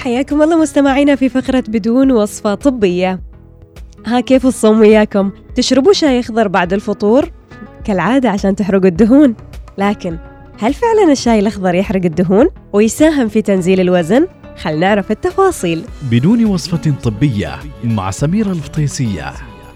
حياكم الله مستمعينا في فقرة بدون وصفة طبية ها كيف الصوم وياكم؟ تشربوا شاي أخضر بعد الفطور؟ كالعادة عشان تحرقوا الدهون لكن هل فعلا الشاي الأخضر يحرق الدهون ويساهم في تنزيل الوزن؟ خل نعرف التفاصيل بدون وصفة طبية مع سميرة الفطيسية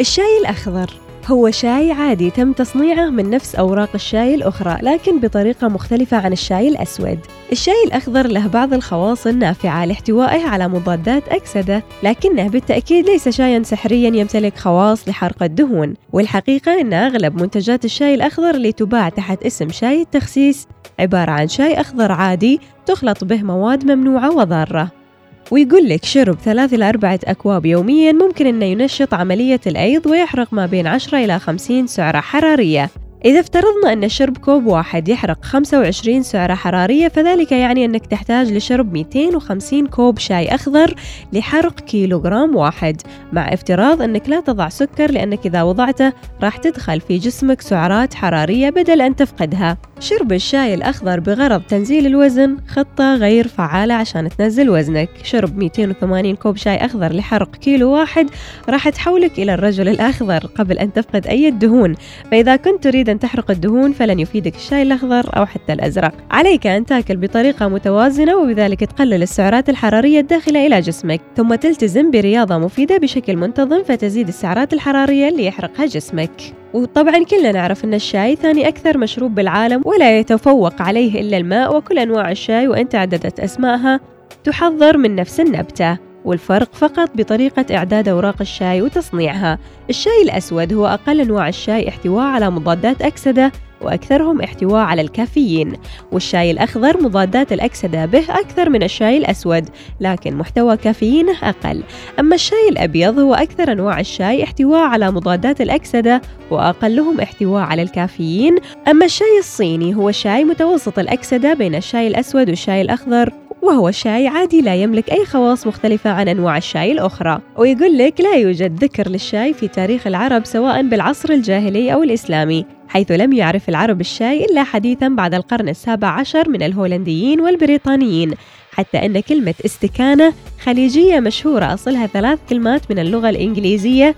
الشاي الأخضر هو شاي عادي تم تصنيعه من نفس أوراق الشاي الأخرى لكن بطريقة مختلفة عن الشاي الأسود. الشاي الأخضر له بعض الخواص النافعة لاحتوائه على مضادات أكسدة لكنه بالتأكيد ليس شايا سحريا يمتلك خواص لحرق الدهون. والحقيقة أن أغلب منتجات الشاي الأخضر اللي تباع تحت اسم شاي التخسيس عبارة عن شاي أخضر عادي تخلط به مواد ممنوعة وضارة. ويقول لك شرب ثلاث إلى أربعة أكواب يوميا ممكن أنه ينشط عملية الأيض ويحرق ما بين 10 إلى 50 سعرة حرارية. إذا افترضنا أن شرب كوب واحد يحرق 25 سعرة حرارية فذلك يعني أنك تحتاج لشرب 250 كوب شاي أخضر لحرق كيلوغرام واحد مع افتراض أنك لا تضع سكر لأنك إذا وضعته راح تدخل في جسمك سعرات حرارية بدل أن تفقدها. شرب الشاي الأخضر بغرض تنزيل الوزن خطة غير فعالة عشان تنزل وزنك. شرب 280 كوب شاي أخضر لحرق كيلو واحد راح تحولك إلى الرجل الأخضر قبل أن تفقد أي دهون فإذا كنت تريد أن تحرق الدهون فلن يفيدك الشاي الأخضر أو حتى الأزرق. عليك أن تاكل بطريقة متوازنة وبذلك تقلل السعرات الحرارية الداخلة إلى جسمك. ثم تلتزم برياضة مفيدة بشكل منتظم فتزيد السعرات الحرارية اللي يحرقها جسمك. وطبعا كلنا نعرف أن الشاي ثاني أكثر مشروب بالعالم ولا يتفوق عليه إلا الماء وكل أنواع الشاي وإن تعددت أسمائها تحضر من نفس النبتة والفرق فقط بطريقة إعداد أوراق الشاي وتصنيعها. الشاي الأسود هو أقل أنواع الشاي احتواء على مضادات أكسدة وأكثرهم احتواء على الكافيين والشاي الأخضر مضادات الأكسدة به أكثر من الشاي الأسود لكن محتوى كافيينه أقل. أما الشاي الأبيض هو أكثر أنواع الشاي احتواء على مضادات الأكسدة وأقلهم احتواء على الكافيين. أما الشاي الصيني هو شاي متوسط الأكسدة بين الشاي الأسود والشاي الأخضر وهو شاي عادي لا يملك أي خواص مختلفة عن أنواع الشاي الأخرى. ويقول لك لا يوجد ذكر للشاي في تاريخ العرب سواء بالعصر الجاهلي أو الإسلامي. حيث لم يعرف العرب الشاي إلا حديثا بعد القرن السابع عشر من الهولنديين والبريطانيين حتى أن كلمة استكانة خليجية مشهورة أصلها ثلاث كلمات من اللغة الإنجليزية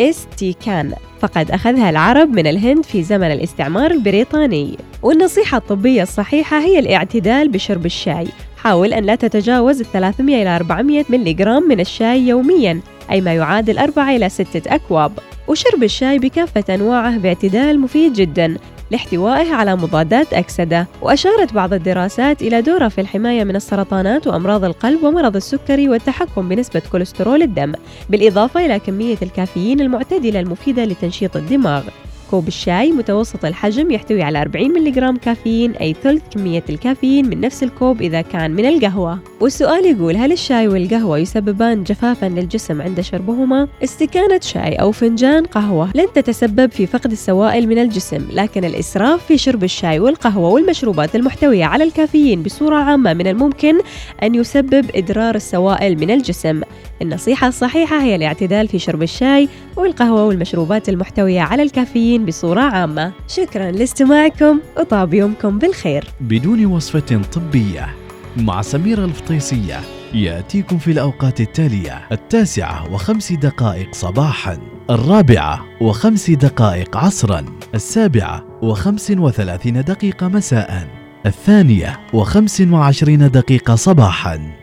استيكان فقد أخذها العرب من الهند في زمن الاستعمار البريطاني. والنصيحة الطبية الصحيحة هي الاعتدال بشرب الشاي. حاول أن لا تتجاوز 300 إلى 400 ملغ من الشاي يومياً أي ما يعادل 4 إلى 6 أكواب. وشرب الشاي بكافة أنواعه باعتدال مفيد جداً لاحتوائه على مضادات أكسدة. وأشارت بعض الدراسات إلى دورة في الحماية من السرطانات وأمراض القلب ومرض السكري والتحكم بنسبة كوليسترول الدم بالإضافة إلى كمية الكافيين المعتدلة المفيدة لتنشيط الدماغ. كوب الشاي متوسط الحجم يحتوي على 40 ملغ كافيين أي ثلث كمية الكافيين من نفس الكوب إذا كان من القهوة والسؤال يقول هل الشاي والقهوة يسببان جفافا للجسم عند شربهما؟ استكانة شاي أو فنجان قهوة لن تتسبب في فقد السوائل من الجسم لكن الإسراف في شرب الشاي والقهوة والمشروبات المحتوية على الكافيين بصورة عامة من الممكن أن يسبب إدرار السوائل من الجسم النصيحة الصحيحة هي الاعتدال في شرب الشاي والقهوة والمشروبات المحتوية على الكافيين بصورة عامة. شكرا لاستماعكم وطاب يومكم بالخير. بدون وصفة طبية مع سميرة الفطيسية يأتيكم في الأوقات التالية التاسعة وخمس دقائق صباحا الرابعة وخمس دقائق عصرا السابعة وخمس وثلاثين دقيقة مساء الثانية وخمس وعشرين دقيقة صباحا.